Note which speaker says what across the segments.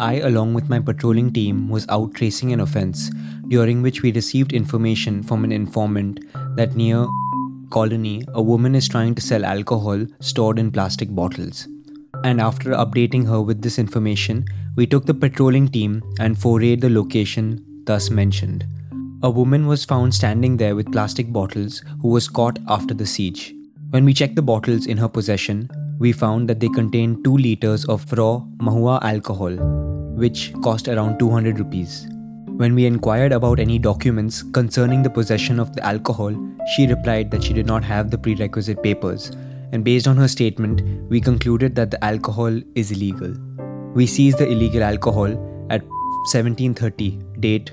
Speaker 1: I, along with my patrolling team, was out tracing an offense, during which we received information from an informant that near colony, a woman is trying to sell alcohol stored in plastic bottles. And after updating her with this information, we took the patrolling team and forayed the location thus mentioned. A woman was found standing there with plastic bottles who was caught after the siege. When we checked the bottles in her possession, we found that they contained 2 liters of raw mahua alcohol, which cost around 200 rupees. When we inquired about any documents concerning the possession of the alcohol, she replied that she did not have the prerequisite papers, and based on her statement, we concluded that the alcohol is illegal. We seized the illegal alcohol at 1730 date.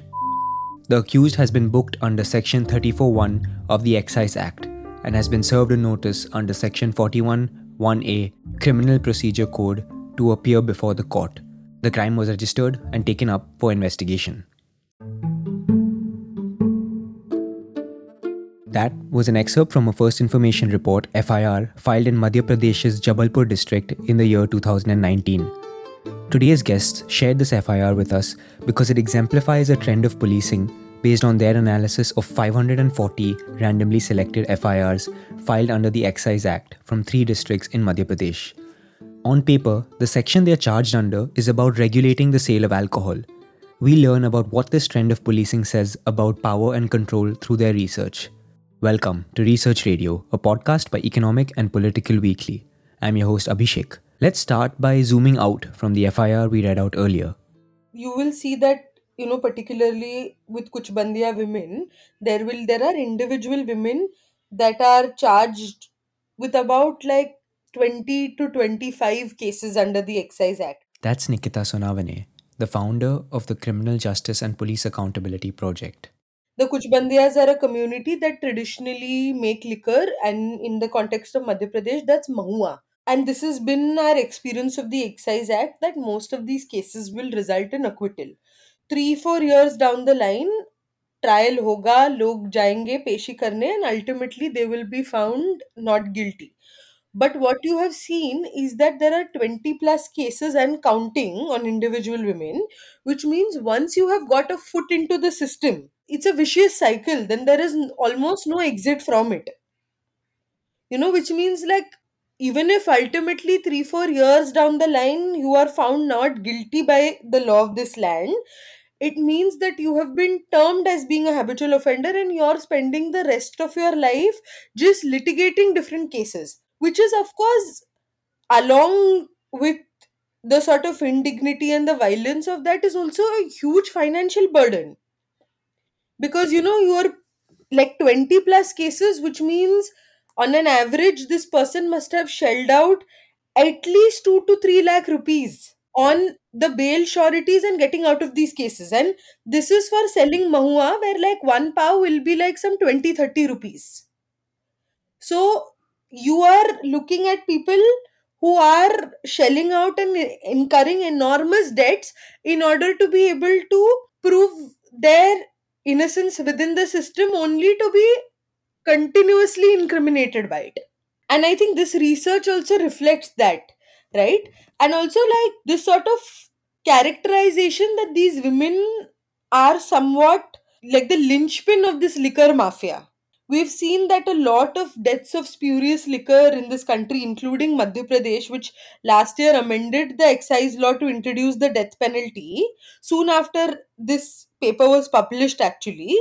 Speaker 1: The accused has been booked under section 341 of the Excise Act and has been served a notice under section 41.1a Criminal Procedure Code to appear before the court. The crime was registered and taken up for investigation. That was an excerpt from a First Information Report FIR filed in Madhya Pradesh's Jabalpur district in the year 2019. Today's guests shared this FIR with us because it exemplifies a trend of policing based on their analysis of 540 randomly selected FIRs filed under the Excise Act from three districts in Madhya Pradesh. On paper, the section they are charged under is about regulating the sale of alcohol. We learn about what this trend of policing says about power and control through their research. Welcome to Research Radio, a podcast by Economic and Political Weekly. I'm your host Abhishek. Let's start by zooming out from the FIR we read out earlier.
Speaker 2: you will see that you know particularly with kuchbandiya women there will there are individual women that are charged with about like 20 to 25 cases under the excise act.
Speaker 1: That's Nikita Sonavane, the founder of the Criminal Justice and Police Accountability Project.
Speaker 2: the kuchbandiyas are a community that traditionally make liquor and in the context of madhya pradesh that's mahua. And this has been our experience of the excise act that most of these cases will result in acquittal. Three four years down the line trial hoga log jayenge peshi karne and ultimately they will be found not guilty but what you have seen is that there are 20 plus cases and counting on individual women which means once you have got a foot into the system it's a vicious cycle then there is almost no exit from it. You know which means like even if ultimately 3 4 years down the line you are found not guilty by the law of this land it means that you have been termed as being a habitual offender and you're spending the rest of your life just litigating different cases which is of course along with the sort of indignity and the violence of that is also a huge financial burden. Because you know you're like 20 plus cases which means on an average this person must have shelled out at least 2 to 3 lakh rupees on the bail sureties and getting out of these cases. And this is for selling mahua where like one pow will be like some 20 30 rupees. So you are looking at people who are shelling out and incurring enormous debts in order to be able to prove their innocence within the system only to be continuously incriminated by it. And i think this research also reflects that right? And also like this sort of characterization that these women are somewhat like the linchpin of this liquor mafia we've seen that a lot of deaths of spurious liquor in this country including madhya pradesh which last year amended the excise law to introduce the death penalty soon after this paper was published actually.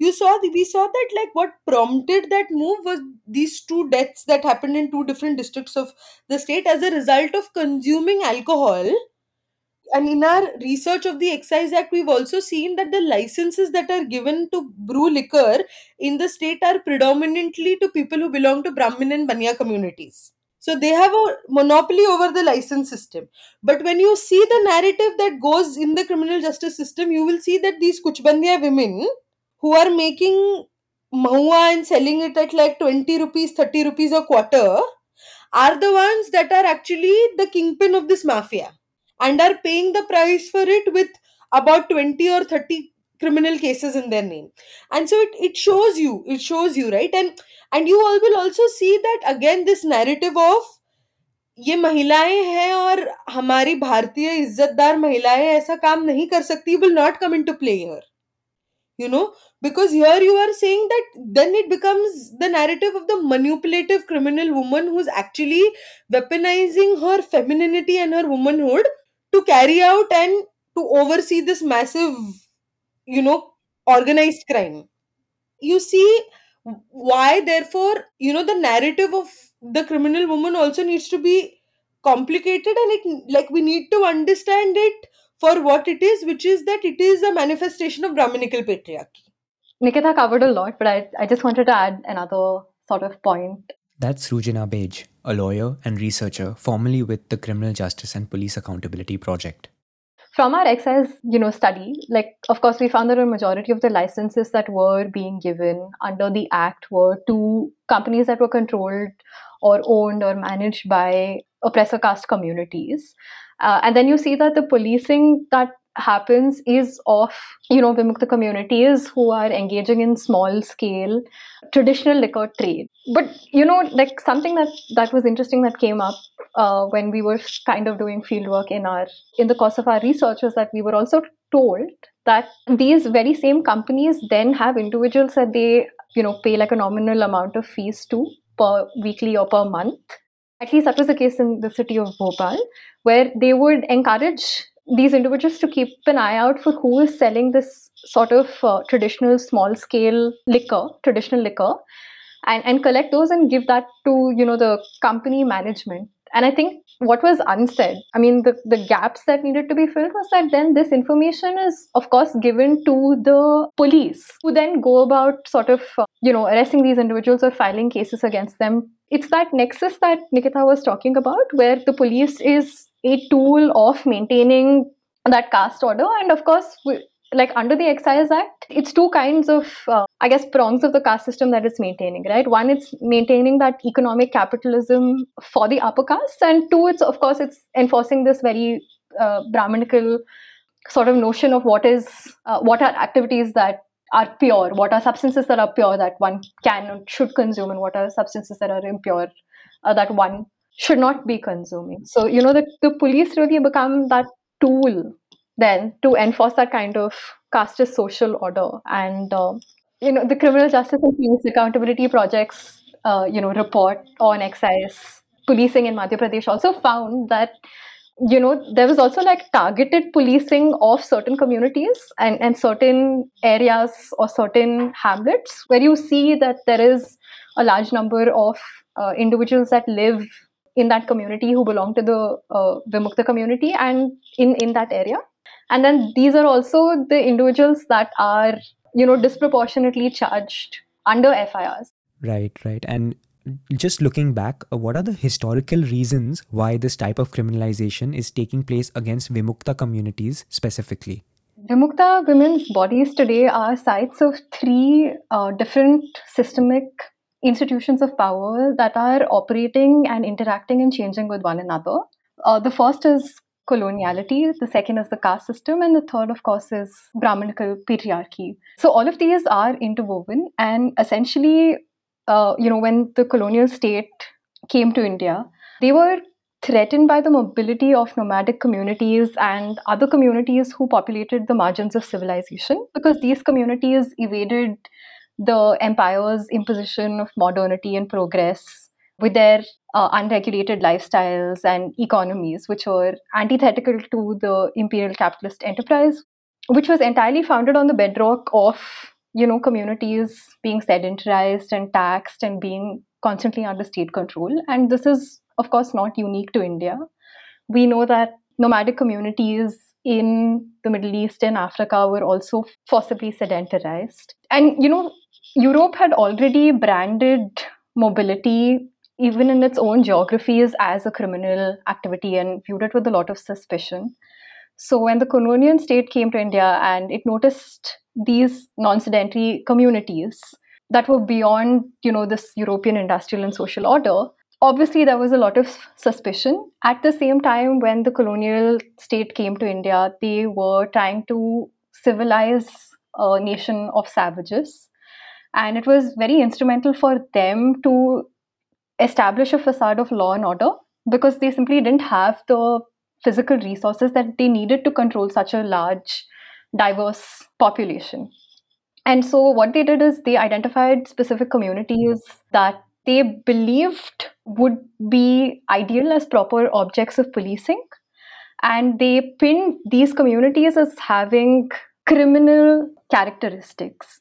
Speaker 2: You saw the, we saw that like what prompted that move was these two deaths that happened in two different districts of the state as a result of consuming alcohol and in our research of the excise act we've also seen that the licenses that are given to brew liquor in the state are predominantly to people who belong to brahmin and banya communities. So they have a monopoly over the license system. But when you see the narrative that goes in the criminal justice system you will see that these kuchbandiya women who are making mahua and selling it at like 20 rupees 30 rupees a quarter are the ones that are actually the kingpin of this mafia and are paying the price for it with about 20 or 30 criminal cases in their name and so it, it shows you it shows you right and and you all will also see that again this narrative of ये महिलाएं हैं और हमारी भारतीय इज्जतदार महिलाएं ऐसा काम नहीं कर सकती will not come into play here you know because here you are saying that then it becomes the narrative of the manipulative criminal woman who's actually weaponizing her femininity and her womanhood to carry out and to oversee this massive you know organized crime. You see why therefore you know the narrative of the criminal woman also needs to be complicated and it like we need to understand it for what it is which is that it is a manifestation of brahminical patriarchy.
Speaker 3: Nikita covered a lot, but I, I just wanted to add another sort of point.
Speaker 1: That's Srujana Bej, a lawyer and researcher formerly with the Criminal Justice and Police Accountability Project.
Speaker 3: From our excise, you know, study, like of course we found that a majority of the licenses that were being given under the act were to companies that were controlled or owned or managed by oppressor caste communities. Uh, and then you see that the policing that happens is of you know vimukta communities who are engaging in small scale traditional liquor trade. But you know like something that that was interesting that came up uh, when we were kind of doing fieldwork in our in the course of our research was that we were also told that these very same companies then have individuals that they you know pay like a nominal amount of fees to per weekly or per month. At least that was the case in the city of bhopal where they would encourage these individuals to keep an eye out for who is selling this sort of uh, traditional small scale liquor traditional liquor and and collect those and give that to you know the company management. And i think what was unsaid i mean the, the gaps that needed to be filled was that then this information is of course given to the police who then go about sort of uh, you know arresting these individuals or filing cases against them. It's that nexus that nikita was talking about where the police is a tool of maintaining that caste order. And of course we, like under the excise act it's two kinds of uh, i guess prongs of the caste system that it's maintaining right? One it's maintaining that economic capitalism for the upper caste. And two it's of course it's enforcing this very uh, brahminical sort of notion of what is uh, what are activities that are pure what are substances that are pure that one can and should consume and what are substances that are impure uh, that one should not be consuming. So, you know, the, the police really become that tool then to enforce that kind of casteist social order. And, uh, you know, the Criminal Justice and Police Accountability Project's, uh, you know, report on excise policing in Madhya Pradesh also found that you know there was also like targeted policing of certain communities and, and certain areas or certain hamlets where you see that there is a large number of uh, individuals that live in that community who belong to the uh, Vimukta community and in, in that area. And then these are also the individuals that are, you know, disproportionately charged under FIRs.
Speaker 1: Right, right. And just looking back, uh, what are the historical reasons why this type of criminalization is taking place against Vimukta communities specifically?
Speaker 3: Vimukta women's bodies today are sites of three uh, different systemic institutions of power that are operating and interacting and changing with one another. Uh, the first is coloniality, the second is the caste system, and the third, of course, is Brahminical patriarchy. So all of these are interwoven, and essentially, uh, you know, when the colonial state came to India, they were threatened by the mobility of nomadic communities and other communities who populated the margins of civilization because these communities evaded the empire's imposition of modernity and progress with their uh, unregulated lifestyles and economies, which were antithetical to the imperial capitalist enterprise, which was entirely founded on the bedrock of you know communities being sedentarized and taxed and being constantly under state control. And this is, of course, not unique to India. We know that nomadic communities in the Middle East and Africa were also forcibly sedentarized. And you know, Europe had already branded mobility, even in its own geographies, as a criminal activity and viewed it with a lot of suspicion. So when the colonial state came to India and it noticed these non-sedentary communities that were beyond, you know, this European industrial and social order, obviously there was a lot of suspicion. At the same time, when the colonial state came to India, they were trying to civilize a nation of savages and it was very instrumental for them to establish a facade of law and order because they simply didn't have the physical resources that they needed to control such a large, diverse population. And so, what they did is they identified specific communities that they believed would be ideal as proper objects of policing. And they pinned these communities as having criminal characteristics.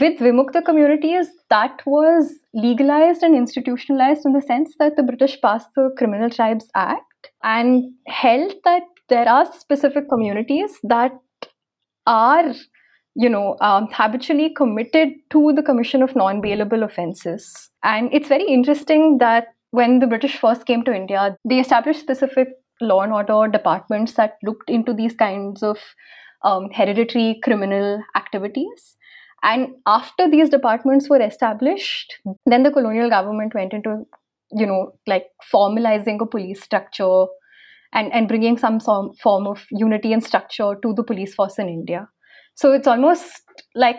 Speaker 3: With Vimukta communities, that was legalized and institutionalized in the sense that the British passed the Criminal Tribes Act and held that there are specific communities that are you know um, habitually committed to the commission of non-bailable offenses and it's very interesting that when the british first came to india they established specific law and order departments that looked into these kinds of um, hereditary criminal activities and after these departments were established then the colonial government went into you know like formalizing a police structure and, and bringing some form of unity and structure to the police force in india. So it's almost like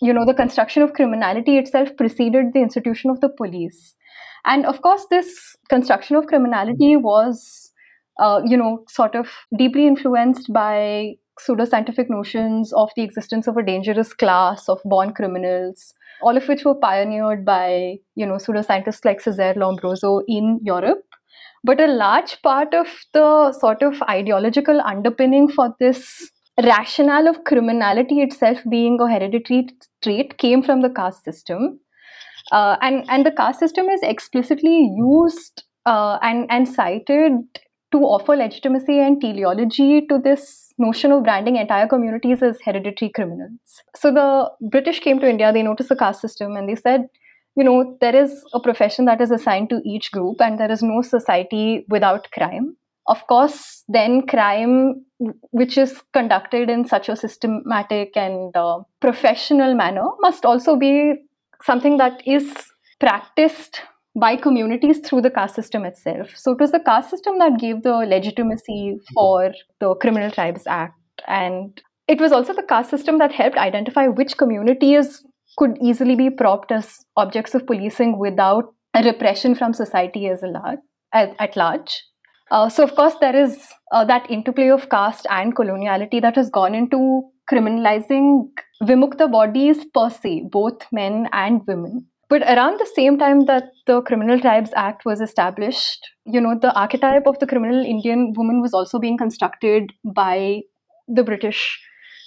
Speaker 3: you know the construction of criminality itself preceded the institution of the police. And of course this construction of criminality was uh, you know sort of deeply influenced by pseudoscientific notions of the existence of a dangerous class of born criminals all of which were pioneered by you know pseudoscientists like cesare lombroso in europe but a large part of the sort of ideological underpinning for this rationale of criminality itself being a hereditary trait came from the caste system. Uh, and, and the caste system is explicitly used uh, and, and cited to offer legitimacy and teleology to this notion of branding entire communities as hereditary criminals. So the British came to India, they noticed the caste system, and they said, you know, there is a profession that is assigned to each group, and there is no society without crime of course, then crime, which is conducted in such a systematic and uh, professional manner, must also be something that is practiced by communities through the caste system itself. So it was the caste system that gave the legitimacy for the Criminal Tribes Act. And it was also the caste system that helped identify which communities could easily be propped as objects of policing without a repression from society as a large, as, at large. Uh, so, of course, there is uh, that interplay of caste and coloniality that has gone into criminalizing Vimukta bodies per se, both men and women. But around the same time that the Criminal Tribes Act was established, you know, the archetype of the criminal Indian woman was also being constructed by the British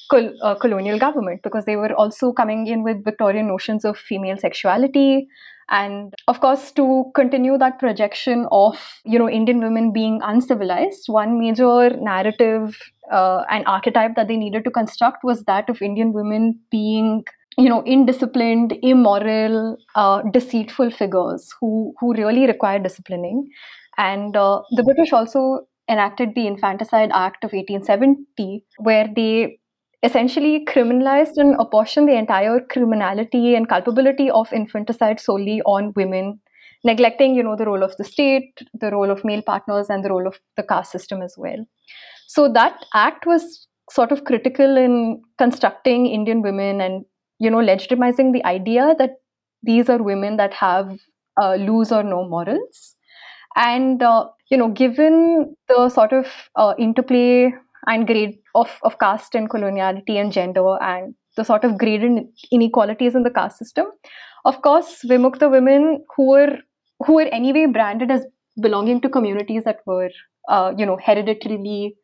Speaker 3: col- uh, colonial government because they were also coming in with Victorian notions of female sexuality, and of course to continue that projection of you know indian women being uncivilized one major narrative uh, and archetype that they needed to construct was that of indian women being you know indisciplined immoral uh, deceitful figures who who really require disciplining. And uh, the british also enacted the infanticide act of 1870 where they essentially criminalized and apportioned the entire criminality and culpability of infanticide solely on women neglecting you know the role of the state the role of male partners and the role of the caste system as well. So that act was sort of critical in constructing indian women and you know legitimizing the idea that these are women that have uh, loose or no morals and uh, you know given the sort of uh, interplay and grade of, of caste and coloniality and gender and the sort of graded inequalities in the caste system. Of course, Vimukta women who were who were anyway branded as belonging to communities that were, uh, you know, hereditarily,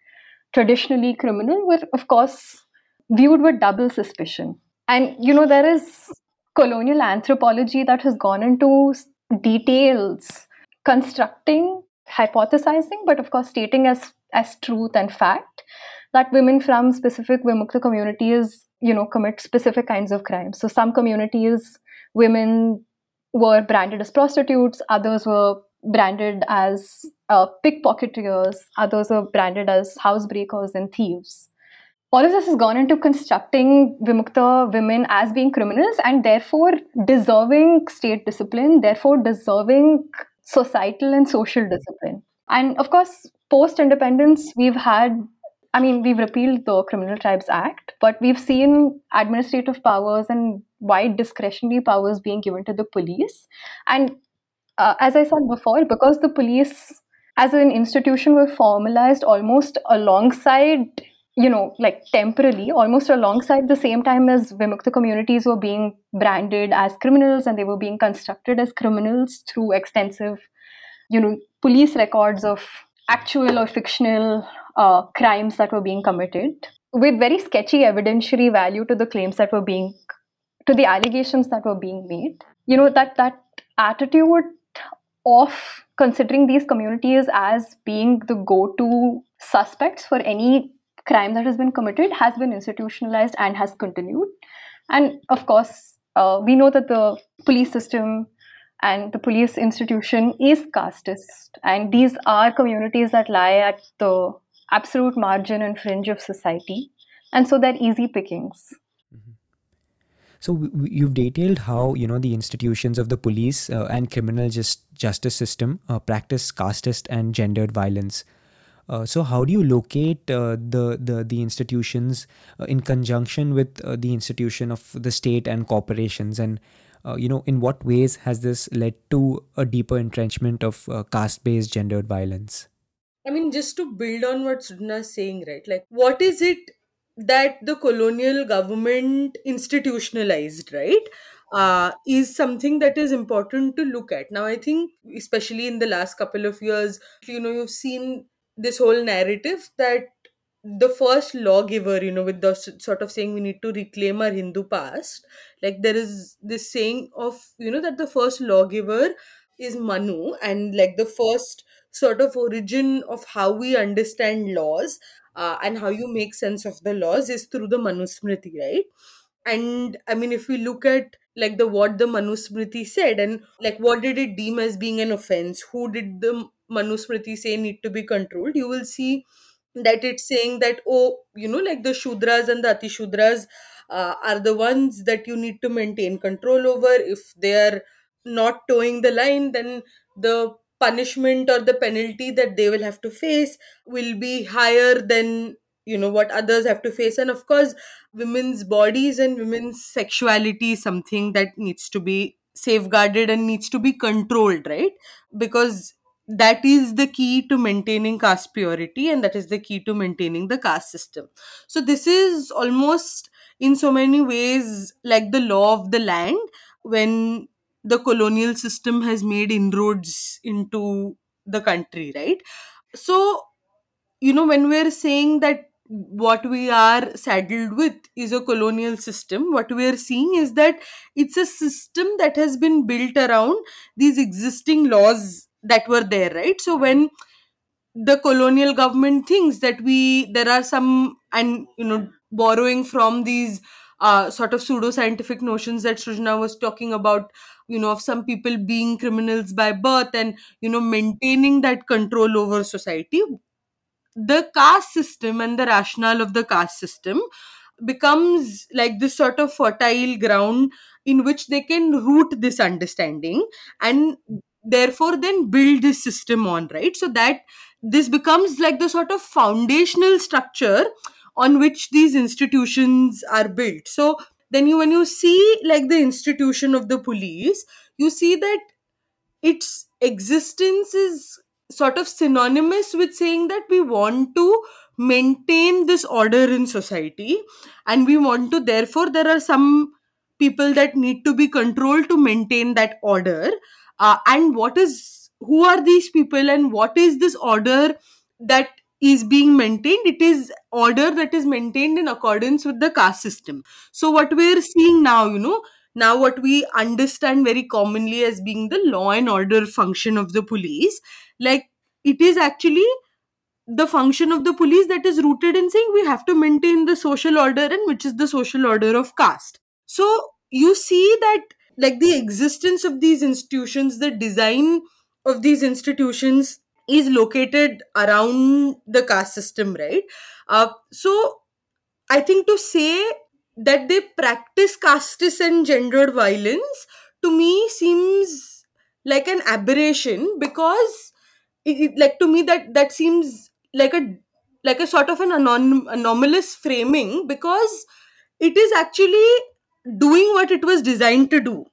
Speaker 3: traditionally criminal were, of course, viewed with double suspicion. And you know, there is colonial anthropology that has gone into details, constructing, hypothesizing, but of course, stating as as truth and fact that women from specific Vimukta communities, you know, commit specific kinds of crimes. So some communities, women were branded as prostitutes, others were branded as uh, pickpocketeers, others were branded as housebreakers and thieves. All of this has gone into constructing Vimukta women as being criminals and therefore deserving state discipline, therefore deserving societal and social discipline. And of course, post independence, we've had, I mean, we've repealed the Criminal Tribes Act, but we've seen administrative powers and wide discretionary powers being given to the police. And uh, as I said before, because the police as an institution were formalized almost alongside you know, like temporarily, almost alongside the same time as Vimukta communities were being branded as criminals and they were being constructed as criminals through extensive, you know, police records of actual or fictional uh, crimes that were being committed with very sketchy evidentiary value to the claims that were being to the allegations that were being made. You know that that attitude of considering these communities as being the go-to suspects for any crime that has been committed has been institutionalized and has continued. And of course, uh, we know that the police system and the police institution is casteist, and these are communities that lie at the absolute margin and fringe of society, and so they're easy pickings. Mm-hmm.
Speaker 1: So you've detailed how you know the institutions of the police uh, and criminal just justice system uh, practice casteist and gendered violence. Uh, so how do you locate uh, the, the the institutions uh, in conjunction with the institution of the state and corporations? And you know in what ways has this led to a deeper entrenchment of caste based gendered violence?
Speaker 2: I mean just to build on what Srujana is saying right like what is it that the colonial government institutionalized right uh, is something that is important to look at. Now i think especially in the last couple of years you know you've seen this whole narrative that the first lawgiver, you know, with the sort of saying we need to reclaim our Hindu past, like there is this saying of, you know, that the first lawgiver is Manu, and like the first sort of origin of how we understand laws uh, and how you make sense of the laws is through the Manusmriti, right? And I mean, if we look at like the what the Manusmriti said and like what did it deem as being an offense, who did the Manusmriti say need to be controlled, you will see that it's saying that, oh, you know, like the Shudras and the Atishudras uh, are the ones that you need to maintain control over. If they are not toeing the line, then the punishment or the penalty that they will have to face will be higher than you know what others have to face and of course women's bodies and women's sexuality is something that needs to be safeguarded and needs to be controlled right because that is the key to maintaining caste purity and that is the key to maintaining the caste system. So this is almost in so many ways like the law of the land when the colonial system has made inroads into the country right? So you know when we're saying that what we are saddled with is a colonial system what we are seeing is that it's a system that has been built around these existing laws that were there right? So when the colonial government thinks that we there are some and you know borrowing from these uh, sort of pseudo scientific notions that Srujana was talking about you know of some people being criminals by birth and you know maintaining that control over society the caste system and the rationale of the caste system becomes like this sort of fertile ground in which they can root this understanding and therefore then build this system on right? So that this becomes like the sort of foundational structure on which these institutions are built. So then you when you see like the institution of the police you see that its existence is sort of synonymous with saying that we want to maintain this order in society and we want to therefore there are some people that need to be controlled to maintain that order uh, and what is who are these people and what is this order that is being maintained? It is order that is maintained in accordance with the caste system. So what we're seeing now you know now what we understand very commonly as being the law and order function of the police like it is actually the function of the police that is rooted in saying we have to maintain the social order and which is the social order of caste. So you see that like the existence of these institutions the design of these institutions is located around the caste system right? Uh, so i think to say that they practice casteist and gendered violence to me seems like an aberration because it, it, like to me that that seems like a like a sort of an anomalous framing because it is actually doing what it was designed to do.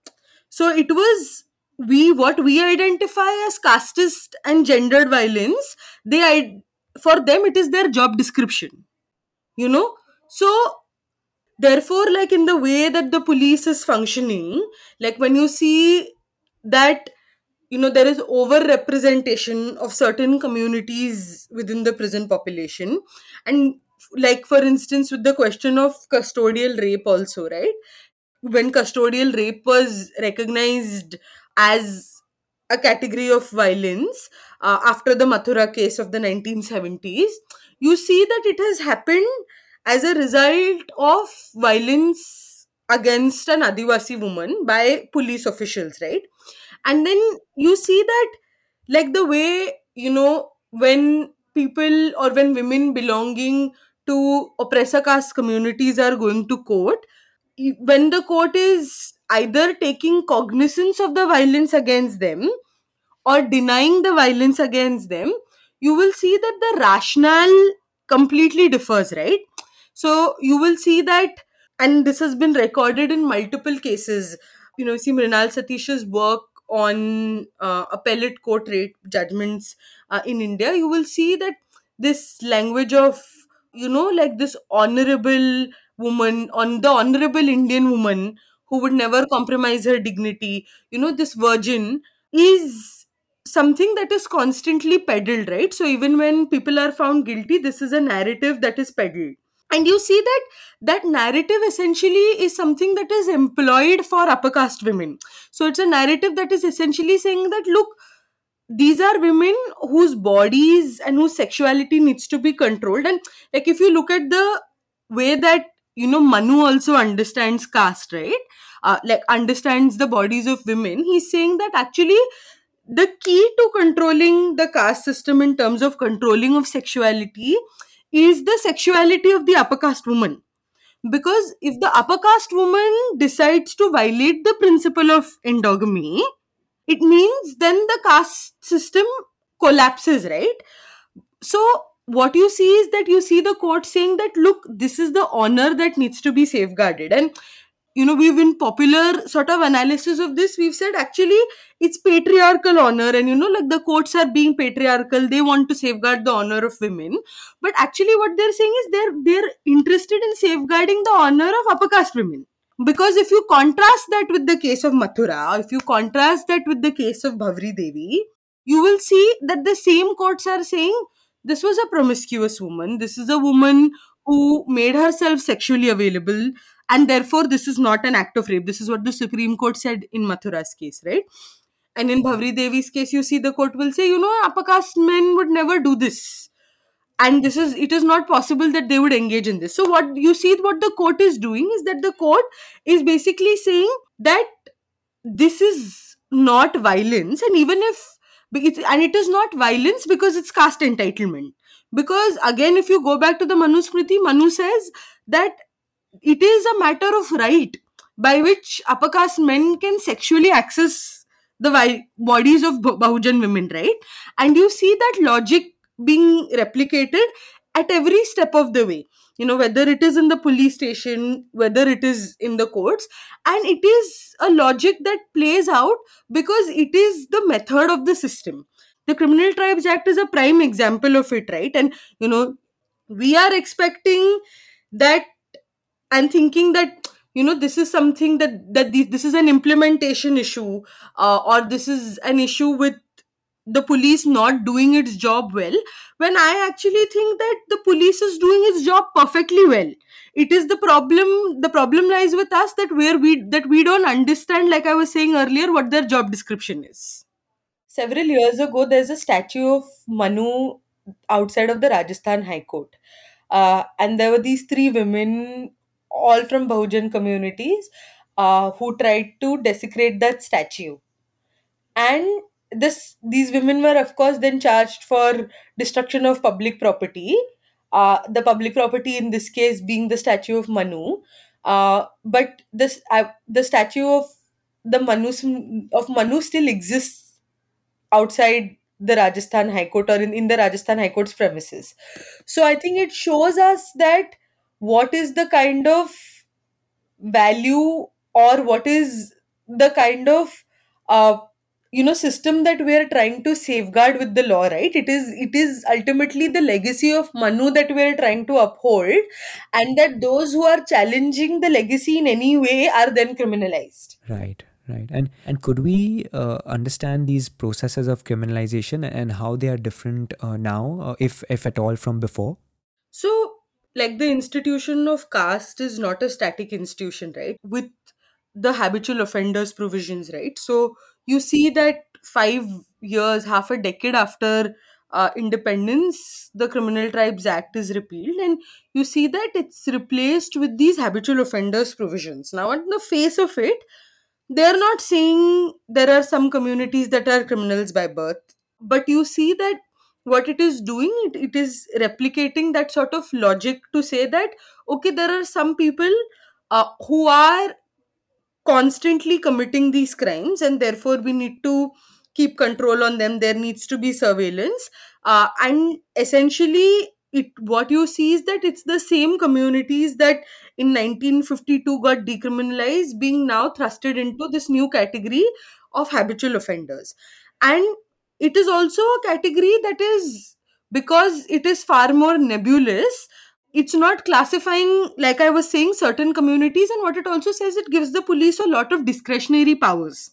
Speaker 2: So it was we what we identify as casteist and gendered violence they for them it is their job description you know? So therefore like in the way that the police is functioning like when you see that you know there is over representation of certain communities within the prison population and like for instance with the question of custodial rape also right when custodial rape was recognized as a category of violence uh, after the Mathura case of the 1970s, you see that it has happened as a result of violence against an Adivasi woman by police officials, right? And then you see that, like the way, you know, when people or when women belonging to oppressor caste communities are going to court, when the court is either taking cognizance of the violence against them or denying the violence against them, you will see that the rationale completely differs, right? So you will see that, and this has been recorded in multiple cases. You know, see Mrinal Satish's work on uh, appellate court rate judgments uh, in India, you will see that this language of, you know, like this honorable woman, on the honorable Indian woman who would never compromise her dignity, you know, this virgin is something that is constantly peddled, right? So even when people are found guilty, this is a narrative that is peddled. And you see that that narrative essentially is something that is employed for upper caste women. So it's a narrative that is essentially saying that look, these are women whose bodies and whose sexuality needs to be controlled. And like if you look at the way that you know Manu also understands caste, right? Uh, like understands the bodies of women. He's saying that actually the key to controlling the caste system in terms of controlling of sexuality is the sexuality of the upper caste woman because if the upper caste woman decides to violate the principle of endogamy it means then the caste system collapses right so what you see is that you see the court saying that look this is the honor that needs to be safeguarded. And you know we've in popular sort of analysis of this we've said actually it's patriarchal honor. And you know like the courts are being patriarchal. They want to safeguard the honor of women. But actually what they're saying is they're they're interested in safeguarding the honor of upper caste women. Because if you contrast that with the case of Mathura, if you contrast that with the case of Bhanwari Devi, you will see that the same courts are saying this was a promiscuous woman. This is a woman who made herself sexually available, and therefore this is not an act of rape. This is what the Supreme Court said in Mathura's case, right? And in Bhanwari Devi's case, you see the court will say, you know, upper caste men would never do this and this is it is not possible that they would engage in this so what you see what the court is doing is that the court is basically saying that this is not violence and even if and it is not violence because it's caste entitlement because again if you go back to the manusmriti manu says that it is a matter of right by which upper caste men can sexually access the bodies of Ba- Bahujan women, right? And you see that logic being replicated at every step of the way. You know, whether it is in the police station, whether it is in the courts, and it is a logic that plays out because it is the method of the system. The Criminal Tribes Act is a prime example of it, right? And you know, we are expecting that and thinking that you know this is something that that this, this is an implementation issue uh, or this is an issue with the police not doing its job well when i actually think that the police is doing its job perfectly well. It is the problem the problem lies with us that where we that we don't understand like i was saying earlier what their job description is. Several years ago there's a statue of manu outside of the rajasthan high court. Uh, and there were these three women all from Bahujan communities uh, who tried to desecrate that statue. And this these women were of course then charged for destruction of public property. Uh, the public property in this case being the statue of Manu. Uh, but this uh, the statue of the Manu of Manu still exists outside the Rajasthan High Court or in, in the Rajasthan High Court's premises. So I think it shows us that what is the kind of value or what is the kind of uh, you know system that we are trying to safeguard with the law right it is it is ultimately the legacy of manu that we are trying to uphold and that those who are challenging the legacy in any way are then criminalized
Speaker 1: Right, right. And and could we uh, understand these processes of criminalization and how they are different uh, now, uh, if if at all, from before?
Speaker 2: So, like the institution of caste is not a static institution, right? With the habitual offenders provisions, right? So, you see that five years, half a decade after uh, independence, the Criminal Tribes Act is repealed, and you see that it's replaced with these habitual offenders provisions. Now, on the face of it, they're not saying there are some communities that are criminals by birth, but you see that what it is doing it, it is replicating that sort of logic to say that okay there are some people uh, who are constantly committing these crimes and therefore we need to keep control on them. There needs to be surveillance. Uh, and essentially it what you see is that it's the same communities that in 1952 got decriminalized being now thrusted into this new category of habitual offenders. And it is also a category that is because it is far more nebulous it's not classifying like i was saying certain communities and what it also says it gives the police a lot of discretionary powers.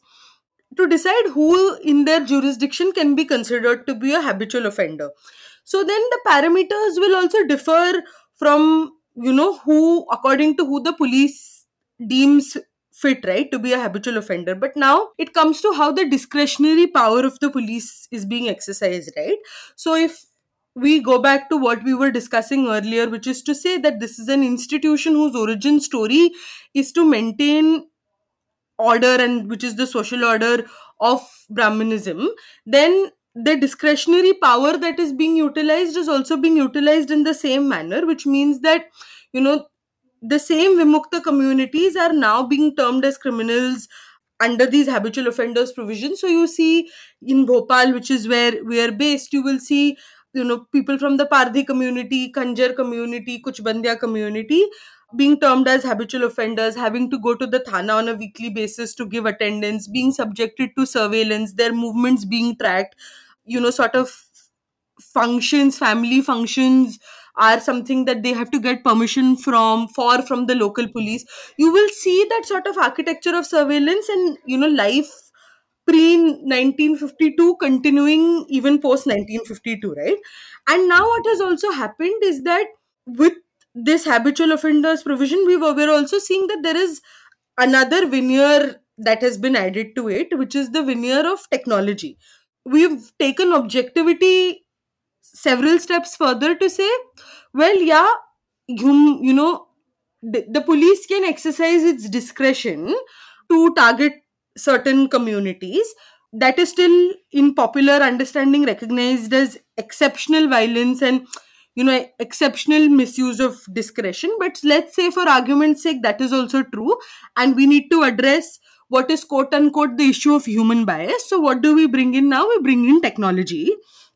Speaker 2: To decide who in their jurisdiction can be considered to be a habitual offender. So then the parameters will also differ from you know who according to who the police deems fit right to be a habitual offender. But now it comes to how the discretionary power of the police is being exercised right? So if we go back to what we were discussing earlier which is to say that this is an institution whose origin story is to maintain order and which is the social order of brahmanism then the discretionary power that is being utilized is also being utilized in the same manner which means that you know the same vimukta communities are now being termed as criminals under these habitual offenders provisions. So you see in bhopal which is where we are based you will see you know people from the pardhi community kanjar community kuchbandia community being termed as habitual offenders, having to go to the thana on a weekly basis to give attendance, being subjected to surveillance, their movements being tracked, you know, sort of functions, family functions are something that they have to get permission from for from the local police. You will see that sort of architecture of surveillance and you know life pre 1952 continuing even post 1952 right? And now what has also happened is that with this habitual offenders provision we were we're also seeing that there is another veneer that has been added to it which is the veneer of technology. We've taken objectivity several steps further to say well yeah you, you know the, the police can exercise its discretion to target certain communities that is still in popular understanding recognized as exceptional violence and you know exceptional misuse of discretion. But let's say for argument's sake that is also true. And we need to address what is quote unquote the issue of human bias. So what do we bring in now? We bring in technology.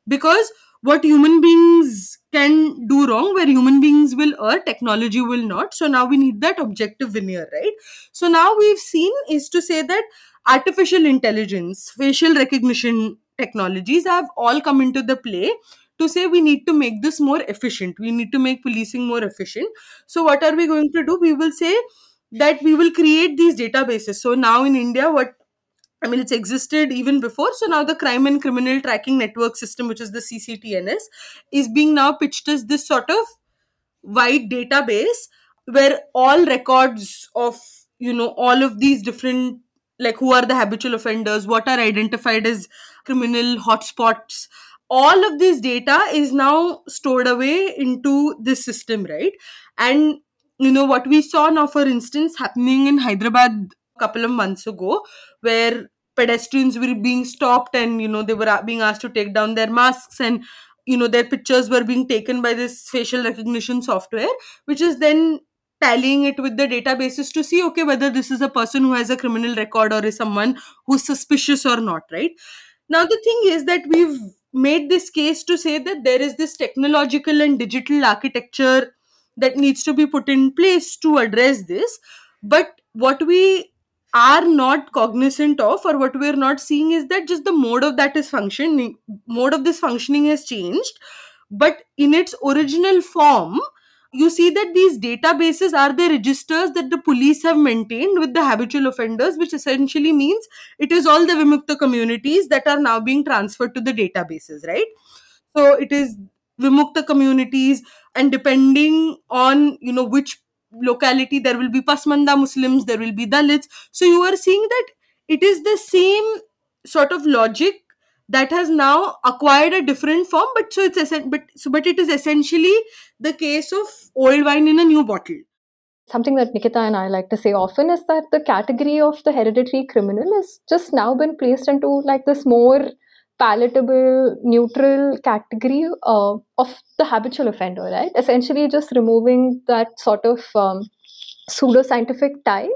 Speaker 2: Because what human beings can do wrong where human beings will err technology will not. So now we need that objective veneer right? So now we've seen is to say that artificial intelligence facial recognition technologies have all come into the play to say we need to make this more efficient. We need to make policing more efficient. So what are we going to do? We will say that we will create these databases. So now in india what I mean, it's existed even before. So now the Crime and Criminal Tracking Network System, which is the CCTNS, is being now pitched as this sort of wide database where all records of, you know, all of these different, like who are the habitual offenders, what are identified as criminal hotspots, all of this data is now stored away into this system, right? And, you know, what we saw now, for instance, happening in Hyderabad a couple of months ago, where pedestrians were being stopped and you know they were being asked to take down their masks and you know their pictures were being taken by this facial recognition software which is then tallying it with the databases to see okay whether this is a person who has a criminal record or is someone who's suspicious or not right? Now the thing is that we've made this case to say that there is this technological and digital architecture that needs to be put in place to address this. But what we are not cognizant of or what we're not seeing is that just the mode of that is functioning mode of this functioning has changed but in its original form you see that these databases are the registers that the police have maintained with the habitual offenders which essentially means it is all the vimukta communities that are now being transferred to the databases right? So it is vimukta communities and depending on you know which locality there will be pasmanda muslims there will be dalits. So you are seeing that it is the same sort of logic that has now acquired a different form but so it's but so but it is essentially the case of old wine in a new bottle
Speaker 3: Something that Nikita and I like to say often is that the category of the hereditary criminal has just now been placed into like this more palatable, neutral category uh, of the habitual offender, right? Essentially, just removing that sort of um, pseudoscientific tie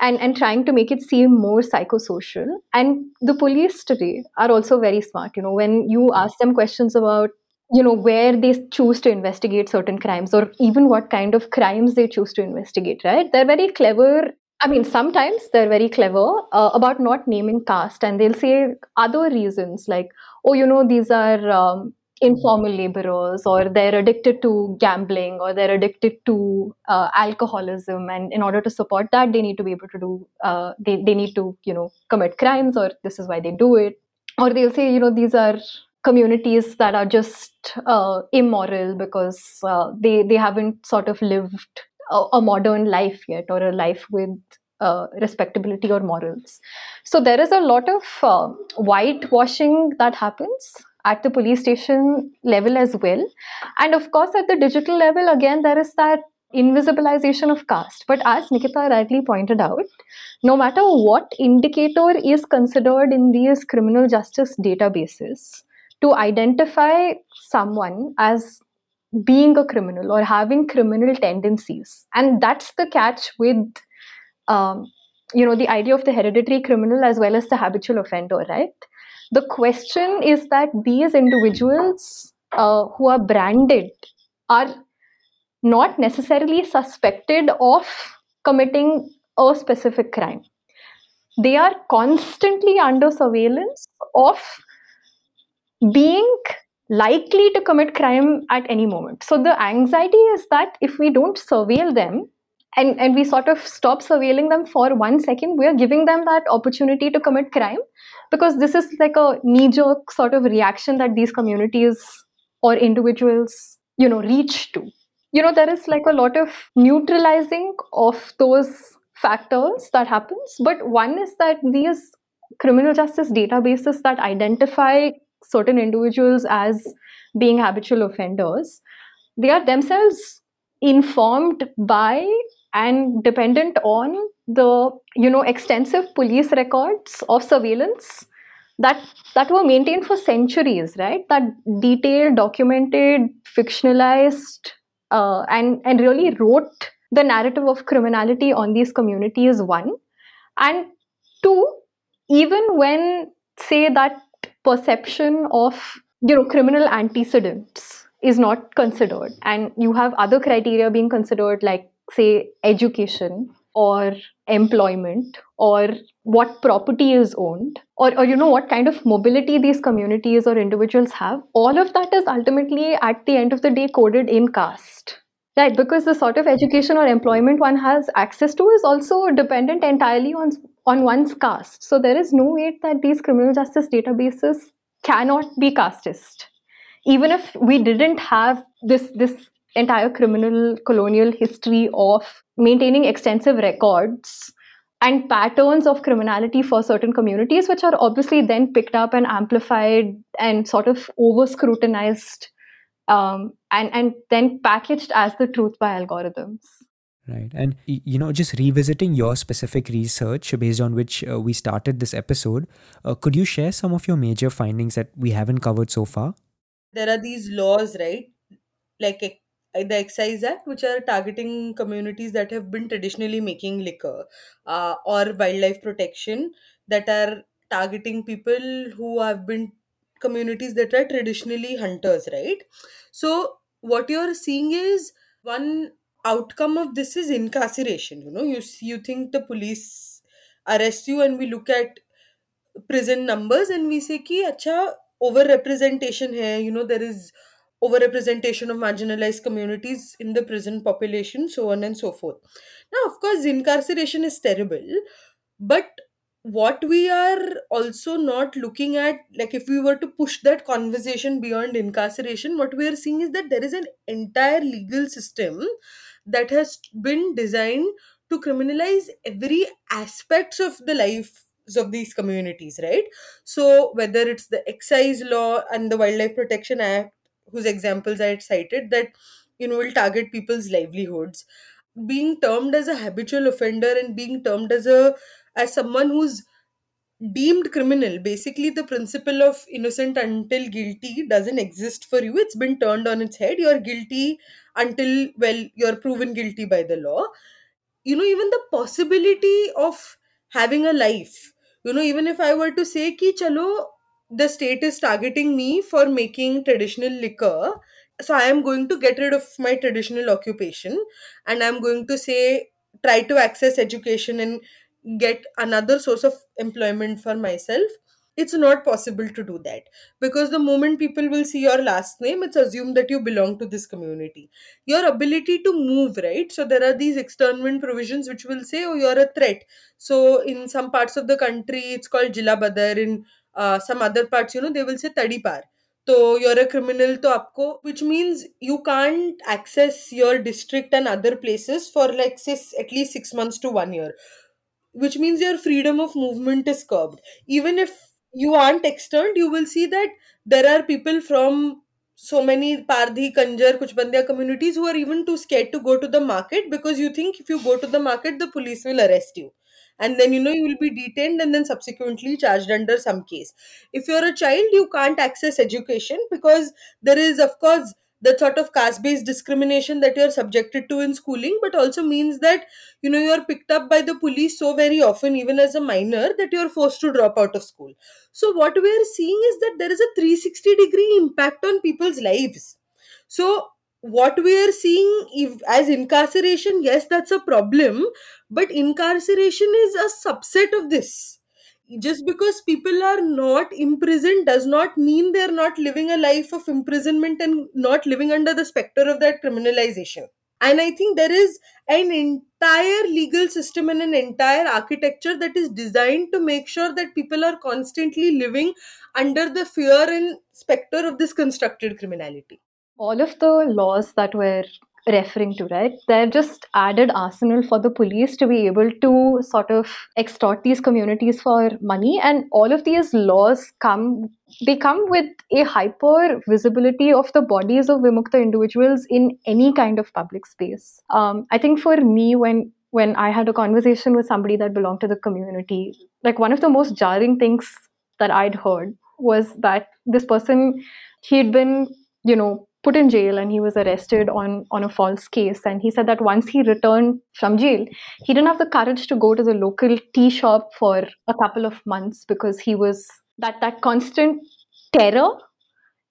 Speaker 3: and, and trying to make it seem more psychosocial. And the police today are also very smart. You know, when you ask them questions about you know where they choose to investigate certain crimes or even what kind of crimes they choose to investigate right they're very clever i mean sometimes they're very clever uh, about not naming caste and they'll say other reasons like oh you know these are um, informal laborers or they're addicted to gambling or they're addicted to uh, alcoholism and in order to support that they need to be able to do uh, they, they need to you know commit crimes or this is why they do it or they'll say you know these are communities that are just uh, immoral because uh, they they haven't sort of lived a, a, modern life yet or a life with uh, respectability or morals. So there is a lot of uh, whitewashing that happens at the police station level as well, and of course at the digital level again there is that invisibilization of caste. But as Nikita rightly pointed out, no matter what indicator is considered in these criminal justice databases, to identify someone as being a criminal or having criminal tendencies and that's the catch with um, you know the idea of the hereditary criminal as well as the habitual offender right the question is that these individuals uh, who are branded are not necessarily suspected of committing a specific crime they are constantly under surveillance of being likely to commit crime at any moment. So the anxiety is that if we don't surveil them and, and we sort of stop surveilling them for one second, we are giving them that opportunity to commit crime because this is like a knee jerk sort of reaction that these communities or individuals, you know, reach to. You know, there is like a lot of neutralizing of those factors that happens. But one is that these criminal justice databases that identify certain individuals as being habitual offenders, they are themselves informed by and dependent on the you know extensive police records of surveillance that that were maintained for centuries right? That detailed documented fictionalized uh, and and really wrote the narrative of criminality on these communities one. And two even when say that perception of you know criminal antecedents is not considered and you have other criteria being considered like say education or employment or what property is owned or, or you know what kind of mobility these communities or individuals have all of that is ultimately at the end of the day coded in caste right because the sort of education or employment one has access to is also dependent entirely on on one's caste. So there is no way that these criminal justice databases cannot be casteist. Even if we didn't have this this entire criminal colonial history of maintaining extensive records and patterns of criminality for certain communities, which are obviously then picked up and amplified and sort of over scrutinized um, and, and then packaged as the truth by algorithms.
Speaker 1: Right. And, you know, just revisiting your specific research based on which uh, we started this episode, uh, could you share some of your major findings that we haven't covered so far?
Speaker 2: There are these laws, right? Like the Excise Act, which are targeting communities that have been traditionally making liquor, uh, or wildlife protection that are targeting people who have been communities that are traditionally hunters, right? So, what you're seeing is one outcome of this is incarceration you know you you think the police arrest you and we look at prison numbers and we say ki acha over representation hai you know there is over representation of marginalized communities in the prison population so on and so forth. Now of course incarceration is terrible but what we are also not looking at like if we were to push that conversation beyond incarceration what we are seeing is that there is an entire legal system that has been designed to criminalize every aspects of the lives of these communities right? So whether it's the excise law and the wildlife protection act whose examples i had cited that you know will target people's livelihoods. Being termed as a habitual offender and being termed as a as someone who's deemed criminal basically the principle of innocent until guilty doesn't exist for you. It's been turned on its head. You're guilty until well you're proven guilty by the law. You know even the possibility of having a life you know even if i were to say ki chalo the state is targeting me for making traditional liquor. So i am going to get rid of my traditional occupation and i'm going to say try to access education and get another source of employment for myself. It's not possible to do that because the moment people will see your last name it's assumed that you belong to this community. Your ability to move right? So there are these externment provisions which will say oh you're a threat. So in some parts of the country it's called jila badar. In uh, some other parts you know they will say tadipar so you're a criminal to apko which means you can't access your district and other places for like say at least 6 months to 1 year which means your freedom of movement is curbed even if you aren't externed you will see that there are people from so many Pardhi, Kanjar, Kuchbandia communities who are even too scared to go to the market because you think if you go to the market, the police will arrest you. And then you know you will be detained and then subsequently charged under some case. If you're a child, you can't access education because there is, of course, the sort of caste based discrimination that you're subjected to in schooling, but also means that you know you're picked up by the police so very often, even as a minor, that you're forced to drop out of school so what we are seeing is that there is a 360 degree impact on people's lives so what we are seeing if, as incarceration yes that's a problem but incarceration is a subset of this. Just because people are not imprisoned does not mean they're not living a life of imprisonment and not living under the specter of that criminalization. And i think there is an entire legal system and an entire architecture that is designed to make sure that people are constantly living under the fear and specter of this constructed criminality
Speaker 3: all of the laws that we're referring to, right? They're just added arsenal for the police to be able to sort of extort these communities for money. And all of these laws come they come with a hyper visibility of the bodies of Vimukta individuals in any kind of public space. Um, I think for me, when when I had a conversation with somebody that belonged to the community, like one of the most jarring things that I'd heard was that this person he'd been, you know, put in jail and he was arrested on on a false case. And he said that once he returned from jail he didn't have the courage to go to the local tea shop for a couple of months because he was that that constant terror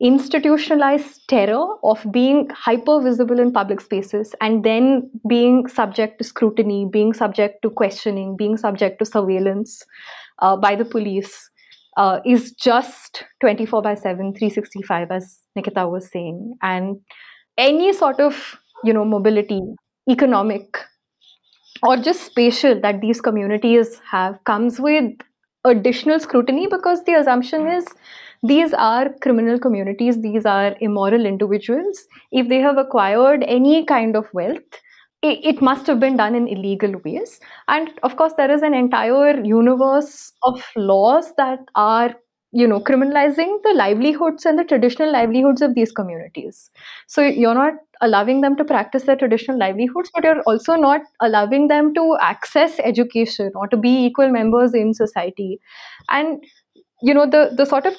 Speaker 3: institutionalized terror of being hyper visible in public spaces and then being subject to scrutiny being subject to questioning being subject to surveillance uh, by the police uh, is just 24 by 7 365 as nikita was saying. And any sort of you know mobility economic or just spatial that these communities have comes with additional scrutiny because the assumption is these are criminal communities these are immoral individuals. If they have acquired any kind of wealth it, must have been done in illegal ways. And of course, there is an entire universe of laws that are you know criminalizing the livelihoods and the traditional livelihoods of these communities so you're not allowing them to practice their traditional livelihoods but you're also not allowing them to access education or to be equal members in society and you know the the sort of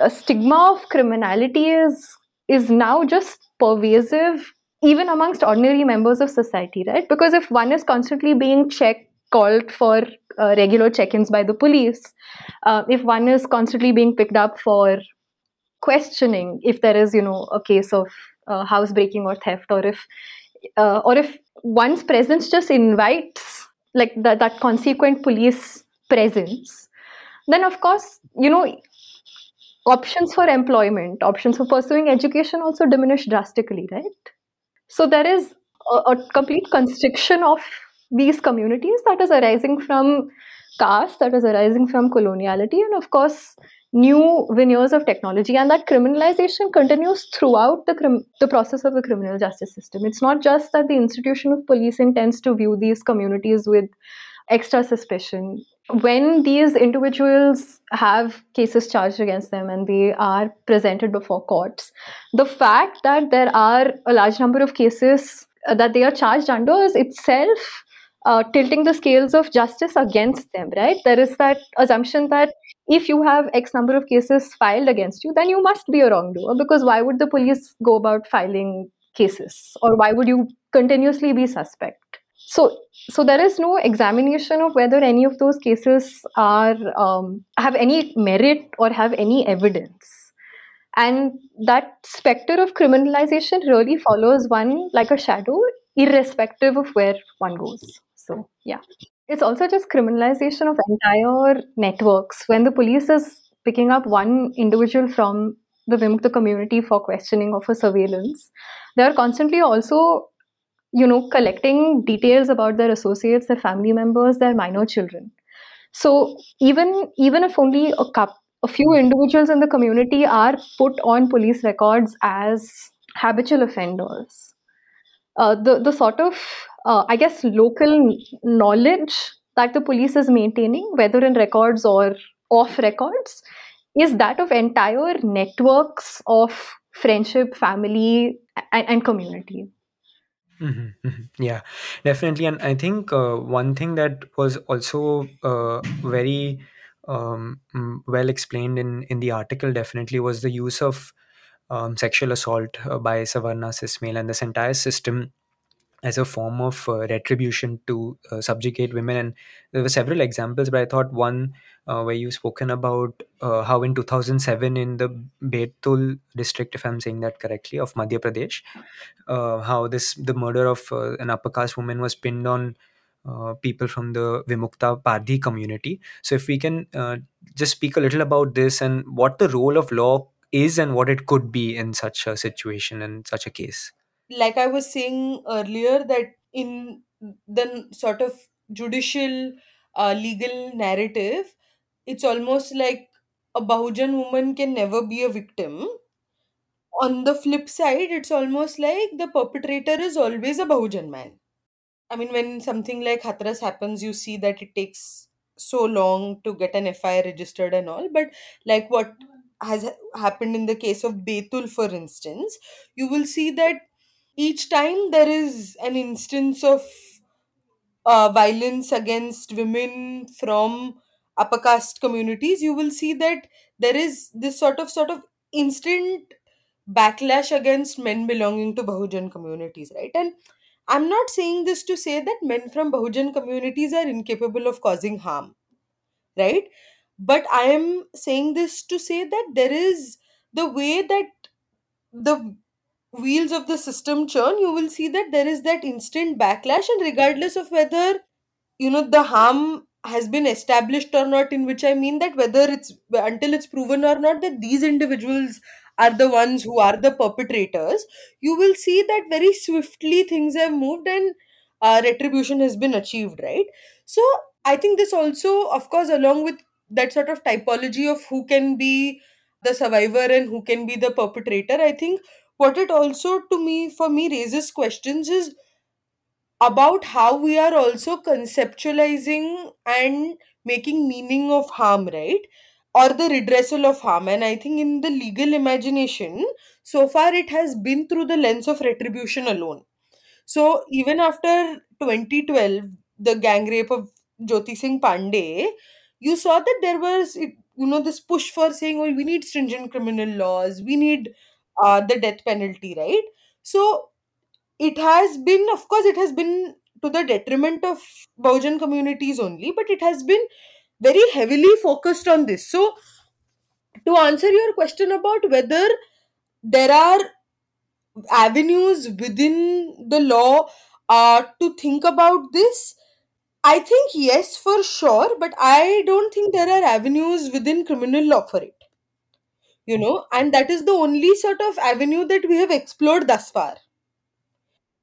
Speaker 3: uh, stigma of criminality is is now just pervasive even amongst ordinary members of society, right? Because if one is constantly being checked, called for uh, regular check-ins by the police, uh, if one is constantly being picked up for questioning, if there is, you know, a case of uh, housebreaking or theft, or if, uh, or if one's presence just invites like that, that consequent police presence, then of course, you know, options for employment, options for pursuing education also diminish drastically, right? So there is a, a complete constriction of these communities that is arising from caste, that is arising from coloniality, and of course, new veneers of technology. And that criminalization continues throughout the, crim- the process of the criminal justice system. It's not just that the institution of policing tends to view these communities with extra suspicion when these individuals have cases charged against them and they are presented before courts, the fact that there are a large number of cases uh, that they are charged under is itself uh, tilting the scales of justice against them, right? There is that assumption that if you have X number of cases filed against you, then you must be a wrongdoer because why would the police go about filing cases or why would you continuously be suspect? So, so there is no examination of whether any of those cases are um, have any merit or have any evidence, and that specter of criminalization really follows one like a shadow, irrespective of where one goes. So, yeah, it's also just criminalization of entire networks. When the police is picking up one individual from the Vimukta community for questioning or for surveillance, they are constantly also you know collecting details about their associates their family members their minor children. So even even if only a cup a few individuals in the community are put on police records as habitual offenders uh, the the sort of uh, i guess local knowledge that the police is maintaining whether in records or off records is that of entire networks of friendship family and, and community
Speaker 1: Mm-hmm, mm-hmm. Yeah, definitely. And I think uh, one thing that was also uh, very um, mm, well explained in, in the article definitely was the use of um, sexual assault uh, by Savarna cis male and this entire system as a form of uh, retribution to uh, subjugate women. And there were several examples, but I thought one uh, where you've spoken about uh, how in 2007 in the Betul district, if I'm saying that correctly, of Madhya Pradesh, uh, how this the murder of uh, an upper caste woman was pinned on people from the Vimukta Pardhi community. So if we can just speak a little about this and what the role of law is and what it could be in such a situation and such a case
Speaker 2: like I was saying earlier, that in the sort of judicial uh, legal narrative, it's almost like a Bahujan woman can never be a victim. On the flip side, it's almost like the perpetrator is always a Bahujan man. I mean, when something like Hathras happens, you see that it takes so long to get an FIR registered and all. But like what has happened in the case of Betul, for instance, you will see that each time there is an instance of uh, violence against women from upper caste communities, you will see that there is this sort of sort of instant backlash against men belonging to Bahujan communities, right? And I'm not saying this to say that men from Bahujan communities are incapable of causing harm, right? But I am saying this to say that there is the way that the wheels of the system churn, you will see that there is that instant backlash, and regardless of whether you know the harm has been established or not, in which I mean that whether it's until it's proven or not that these individuals are the ones who are the perpetrators, you will see that very swiftly things have moved and uh, retribution has been achieved, right? So I think this also, of course, along with that sort of typology of who can be the survivor and who can be the perpetrator, I think what it also to me for me raises questions is about how we are also conceptualizing and making meaning of harm right? Or the redressal of harm. And i think in the legal imagination so far it has been through the lens of retribution alone. So even after 2012 the gang rape of jyoti singh pandey you saw that there was you know this push for saying oh we need stringent criminal laws. We need uh, the death penalty right so it has been of course it has been to the detriment of Bahujan communities only but it has been very heavily focused on this so to answer your question about whether there are avenues within the law uh, to think about this I think yes, for sure, but I don't think there are avenues within criminal law for it. You know, and that is the only sort of avenue that we have explored thus far.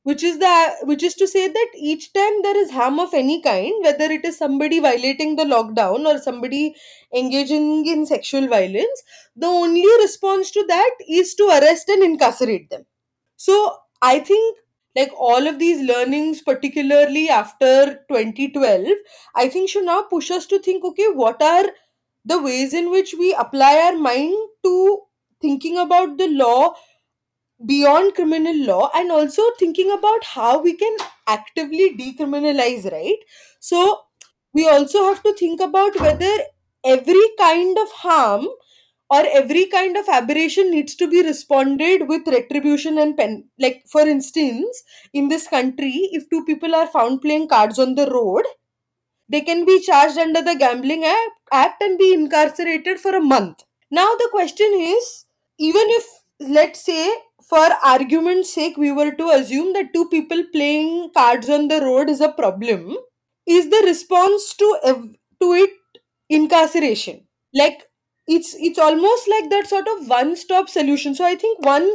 Speaker 2: Which is the which is to say that each time there is harm of any kind, whether it is somebody violating the lockdown or somebody engaging in sexual violence, the only response to that is to arrest and incarcerate them. So I think like all of these learnings, particularly after 2012, I think should now push us to think okay, what are the ways in which we apply our mind to thinking about the law beyond criminal law and also thinking about how we can actively decriminalize, right? So we also have to think about whether every kind of harm or every kind of aberration needs to be responded with retribution and pen like for instance in this country if two people are found playing cards on the road they can be charged under the gambling act, and be incarcerated for a month. Now the question is even if let's say for argument's sake we were to assume that two people playing cards on the road is a problem is the response to to it incarceration? Like it's it's almost like that sort of one stop solution. So i think one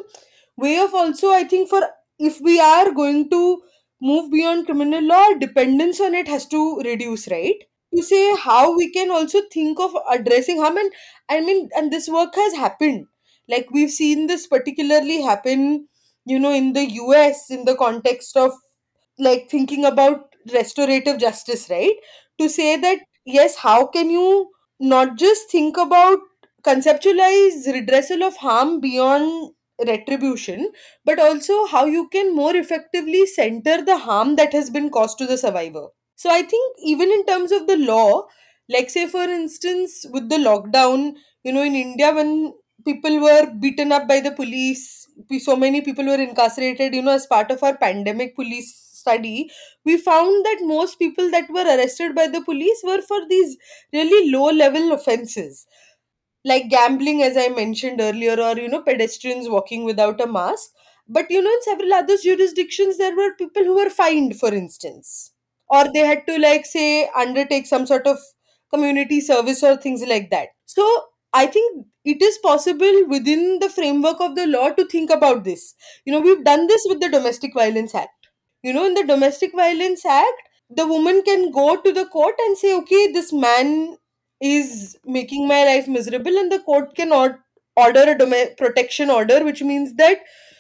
Speaker 2: way of also i think for if we are going to move beyond criminal law dependence on it has to reduce right? To say how we can also think of addressing harm and i mean and this work has happened. Like we've seen this particularly happen you know in the us in the context of like thinking about restorative justice right? To say that yes how can you not just think about conceptualize redressal of harm beyond retribution but also how you can more effectively center the harm that has been caused to the survivor. So i think even in terms of the law like say for instance with the lockdown you know in india when people were beaten up by the police so many people were incarcerated you know as part of our pandemic police study we found that most people that were arrested by the police were for these really low level offenses like gambling as i mentioned earlier or you know pedestrians walking without a mask. But you know in several other jurisdictions there were people who were fined for instance. Or they had to like say undertake some sort of community service or things like that. So i think it is possible within the framework of the law to think about this. You know we've done this with the domestic violence act. You know in the domestic violence act the woman can go to the court and say okay this man is making my life miserable and the court cannot order a protection order which means that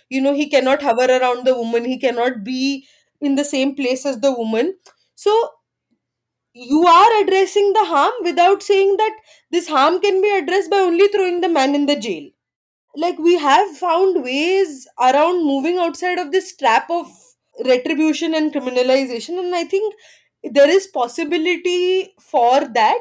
Speaker 2: you know he cannot hover around the woman he cannot be in the same place as the woman. So you are addressing the harm without saying that this harm can be addressed by only throwing the man in the jail. Like we have found ways around moving outside of this trap of retribution and criminalization and i think there is possibility for that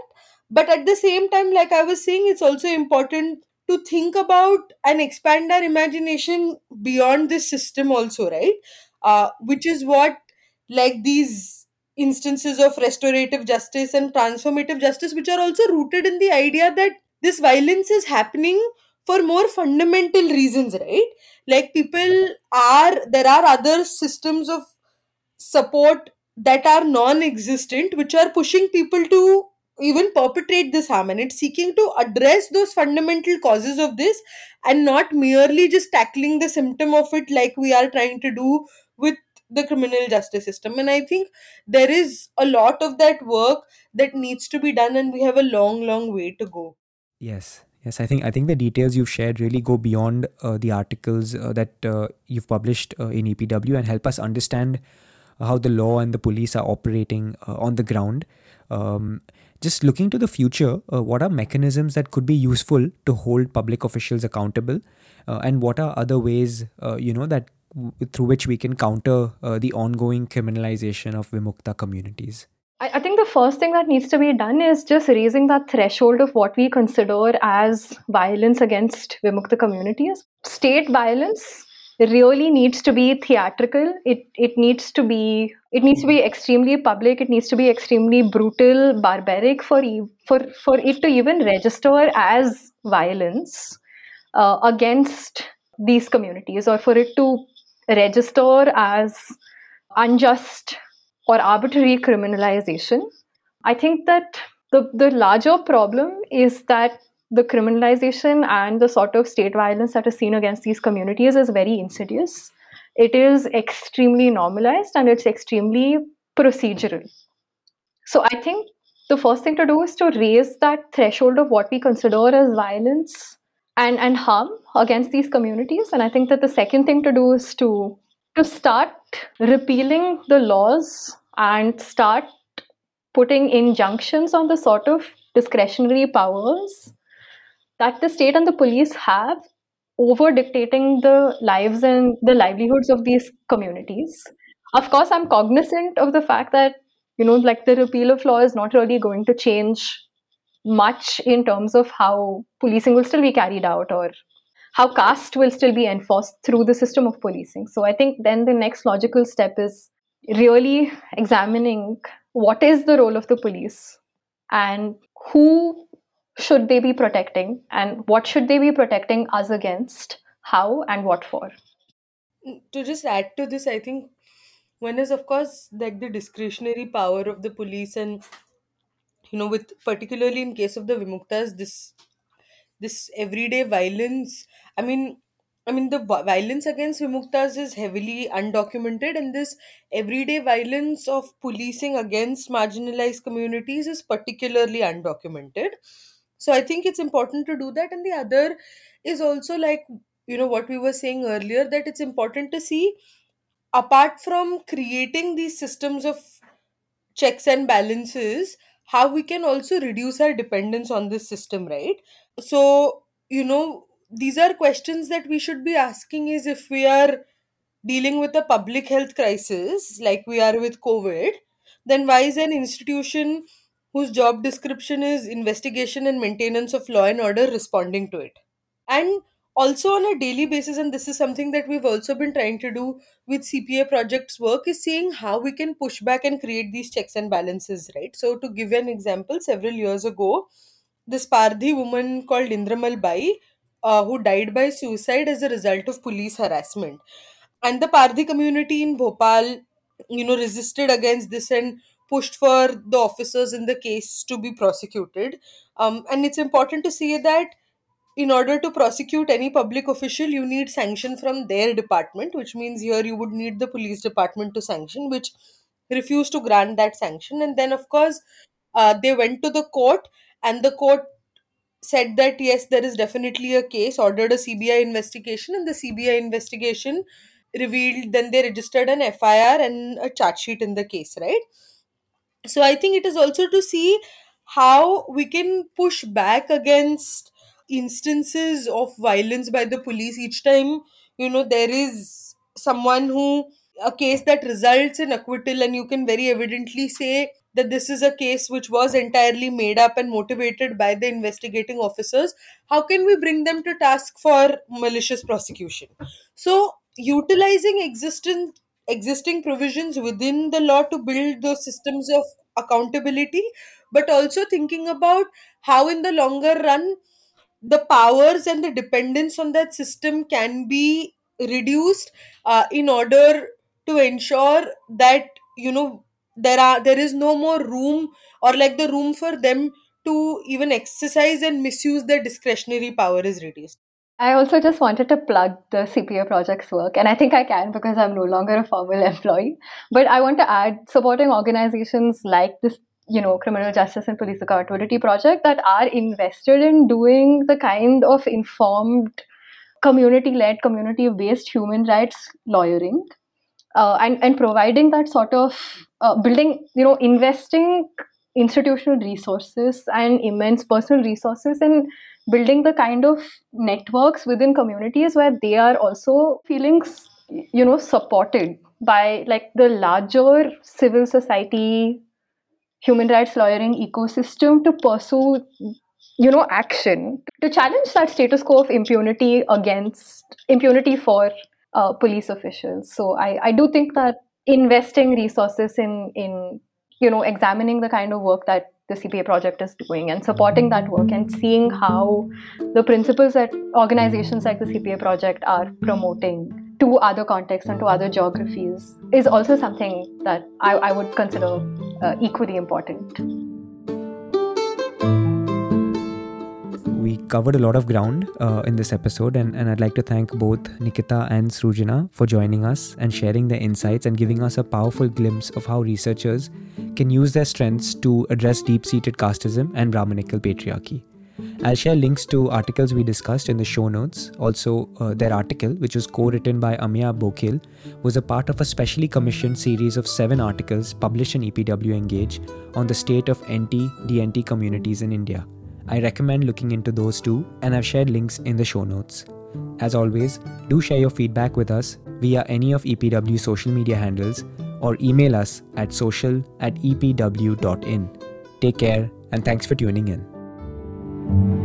Speaker 2: but at the same time like i was saying it's also important to think about and expand our imagination beyond this system also right? Uh, which is what like these instances of restorative justice and transformative justice which are also rooted in the idea that this violence is happening for more fundamental reasons right? Like people are there are other systems of support that are non-existent which are pushing people to even perpetrate this harm and it's seeking to address those fundamental causes of this and not merely just tackling the symptom of it like we are trying to do with the criminal justice system and i think there is a lot of that work that needs to be done and we have a long long way to go
Speaker 1: Yes, yes. I think I think the details you've shared really go beyond uh, the articles uh, that uh, you've published uh, in EPW and help us understand how the law and the police are operating uh, on the ground. Um, just looking to the future, uh, what are mechanisms that could be useful to hold public officials accountable, uh, and what are other ways uh, you know that w- through which we can counter uh, the ongoing criminalization of Vimukta communities?
Speaker 3: I, I think the first thing that needs to be done is just raising that threshold of what we consider as violence against Vimukta communities. State violence really needs to be theatrical. It it needs to be it needs to be extremely public. It needs to be extremely brutal, barbaric for for for it to even register as violence uh, against these communities, or for it to register as unjust or arbitrary criminalization. I think that the, the larger problem is that the criminalization and the sort of state violence that is seen against these communities is very insidious. It is extremely normalized and it's extremely procedural. So I think the first thing to do is to raise that threshold of what we consider as violence and, and harm against these communities. And I think that the second thing to do is to to start repealing the laws and start putting injunctions on the sort of discretionary powers that the state and the police have over dictating the lives and the livelihoods of these communities. Of course, I'm cognizant of the fact that, you know, like the repeal of law is not really going to change much in terms of how policing will still be carried out or how caste will still be enforced through the system of policing. So I think then the next logical step is really examining what is the role of the police and who should they be protecting? And what should they be protecting us against, how and what for.
Speaker 2: To just add to this, I think one is of course like the discretionary power of the police and you know with particularly in case of the vimuktas this this everyday violence i mean i mean the vi- violence against vimuktas is heavily undocumented and this everyday violence of policing against marginalized communities is particularly undocumented so i think it's important to do that. And the other is also like you know what we were saying earlier that it's important to see apart from creating these systems of checks and balances how we can also reduce our dependence on this system right? So you know these are questions that we should be asking is if we are dealing with a public health crisis like we are with covid then why is an institution whose job description is investigation and maintenance of law and order responding to it and also on a daily basis and this is something that we've also been trying to do with cpa projects work is seeing how we can push back and create these checks and balances right so to give an example several years ago this Pardhi woman called Indramal Bai, uh, who died by suicide as a result of police harassment. And the Pardhi community in Bhopal, you know, resisted against this and pushed for the officers in the case to be prosecuted. Um, and it's important to say that in order to prosecute any public official, you need sanction from their department, which means here you would need the police department to sanction, which refused to grant that sanction. And then, of course, uh, they went to the court, and the court said that yes, there is definitely a case, ordered a CBI investigation, and the CBI investigation revealed then they registered an FIR and a charge sheet in the case, right? So I think it is also to see how we can push back against instances of violence by the police. Each time you know there is someone who a case that results in acquittal and you can very evidently say that this is a case which was entirely made up and motivated by the investigating officers. How can we bring them to task for malicious prosecution? So utilizing existing existing provisions within the law to build those systems of accountability but also thinking about how in the longer run the powers and the dependence on that system can be reduced uh, in order to ensure that you know there are there is no more room or like the room for them to even exercise and misuse their discretionary power is reduced
Speaker 3: I also just wanted to plug the CPA project's work, and I think I can because I'm no longer a formal employee. But I want to add supporting organizations like this, you know, Criminal Justice and Police Accountability Project that are invested in doing the kind of informed, community led, community based human rights lawyering. Uh, and, and providing that sort of uh, building, you know, investing institutional resources and immense personal resources in building the kind of networks within communities where they are also feeling you know supported by like the larger civil society human rights lawyering ecosystem to pursue you know action. To challenge that status quo of impunity against impunity for uh, police officials. So I, I do think that investing resources in in you know examining the kind of work that the CPA project is doing and supporting that work and seeing how the principles that organizations like the CPA project are promoting to other contexts and to other geographies is also something that I, I would consider uh, equally important.
Speaker 1: Covered a lot of ground uh, in this episode, and, and I'd like to thank both Nikita and Srujana for joining us and sharing their insights and giving us a powerful glimpse of how researchers can use their strengths to address deep seated casteism and Brahminical patriarchy. I'll share links to articles we discussed in the show notes. Also, uh, their article, which was co written by Ameya Bokil, was a part of a specially commissioned series of seven articles published in EPW Engage on the state of NT DNT communities in India. I recommend looking into those too, and I've shared links in the show notes. As always, do share your feedback with us via any of EPW's social media handles or email us at social at epw.in. Take care and thanks for tuning in.